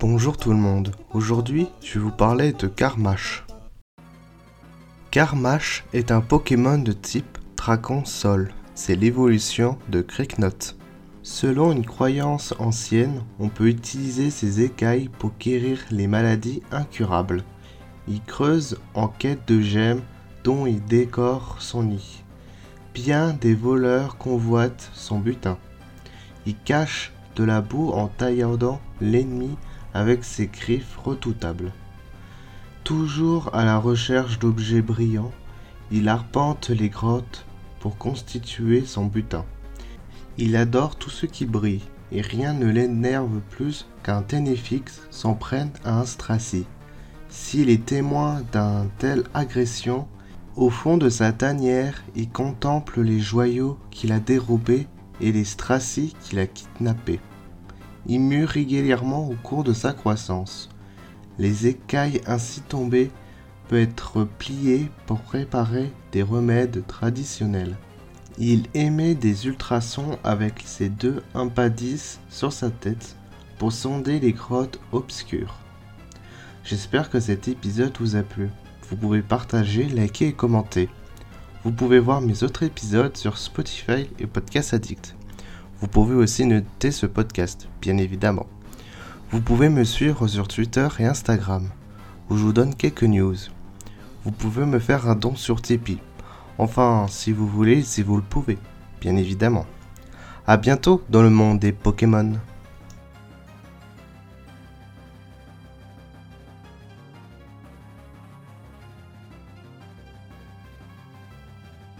Bonjour tout le monde, aujourd'hui je vais vous parler de Karmash. Karmash est un Pokémon de type Dragon Sol, c'est l'évolution de Cricknot. Selon une croyance ancienne, on peut utiliser ces écailles pour guérir les maladies incurables. Il creuse en quête de gemmes dont il décore son nid. Bien des voleurs convoitent son butin. Il cache de la boue en tailladant l'ennemi avec ses griffes redoutables. Toujours à la recherche d'objets brillants, il arpente les grottes pour constituer son butin. Il adore tout ce qui brille, et rien ne l'énerve plus qu'un Ténéfix s'en prenne à un Stracy. S'il est témoin d'un telle agression, au fond de sa tanière, il contemple les joyaux qu'il a dérobés et les Stracy qu'il a kidnappés. Il mue régulièrement au cours de sa croissance. Les écailles ainsi tombées peuvent être pliées pour préparer des remèdes traditionnels. Il émet des ultrasons avec ses deux impadis sur sa tête pour sonder les grottes obscures. J'espère que cet épisode vous a plu. Vous pouvez partager, liker et commenter. Vous pouvez voir mes autres épisodes sur Spotify et Podcast Addict. Vous pouvez aussi noter ce podcast, bien évidemment. Vous pouvez me suivre sur Twitter et Instagram, où je vous donne quelques news. Vous pouvez me faire un don sur Tipeee Enfin, si vous voulez, si vous le pouvez, bien évidemment. A bientôt dans le monde des Pokémon.